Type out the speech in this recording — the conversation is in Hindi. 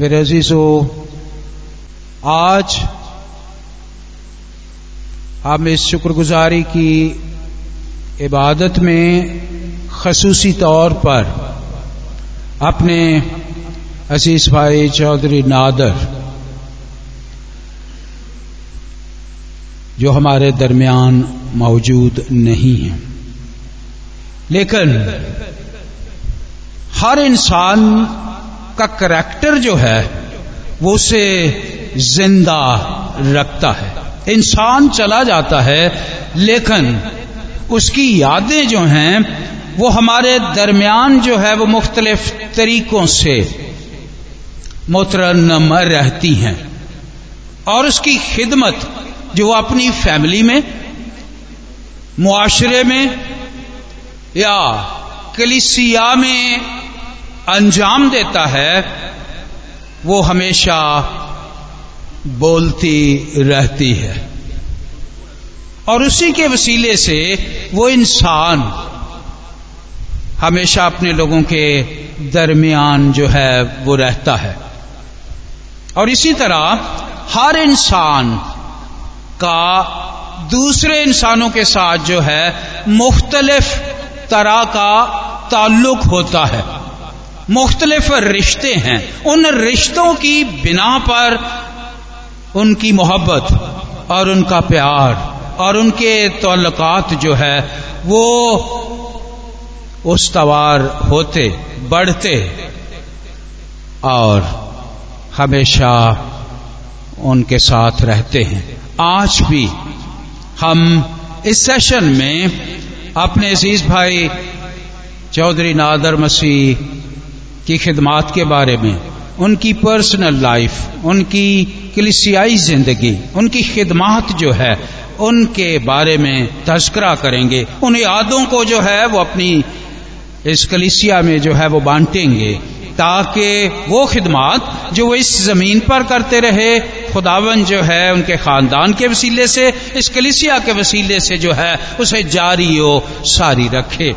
मेरे अजीजो, आज हम इस शुक्रगुजारी की इबादत में खसूसी तौर पर अपने अज़ीज़ भाई चौधरी नादर, जो हमारे दरमियान मौजूद नहीं है। लेकिन हर इंसान का करैक्टर जो है, वो उसे ज़िंदा रखता है। इंसान चला जाता है, लेकिन उसकी यादें जो हैं, वो हमारे दरमियान जो है, वो मुख्तलिफ़ तरीकों से मोतरनम रहती हैं। और उसकी खिदमत जो वो अपनी फैमिली में, मुआशरे में, या कलिसिया में अंजाम देता है, वो हमेशा बोलती रहती है। और उसी के वसीले से वो इंसान हमेशा अपने लोगों के दरमियान जो है, वो रहता है। और इसी तरह हर इंसान का दूसरे इंसानों के साथ जो है, मुख्तलिफ़ तरह का ताल्लुक होता है। मुख्तलिफ़ रिश्ते हैं। उन रिश्तों की बिना पर उनकी मोहब्बत और उनका प्यार और उनके तल्लकात जो है, वो उसवार होते, बढ़ते और हमेशा उनके साथ रहते हैं। आज भी हम इस सेशन में अपने अज़ीज़ भाई चौधरी नादर मसीह की खिदमात के बारे में, उनकी पर्सनल लाइफ उनकी कलिसियाई ज़िंदगी, उनकी खिदमात जो है, उनके बारे में तस्करा करेंगे। उन यादों को जो है, वो अपनी इस कलिसिया में जो है, वो बांटेंगे, ताकि वो खिदमात जो वो इस ज़मीन पर करते रहे, खुदावन जो है, उनके खानदान के वसीले से, इस कलिसिया के वसीले से जो है, उसे जारी हो सारी रखे।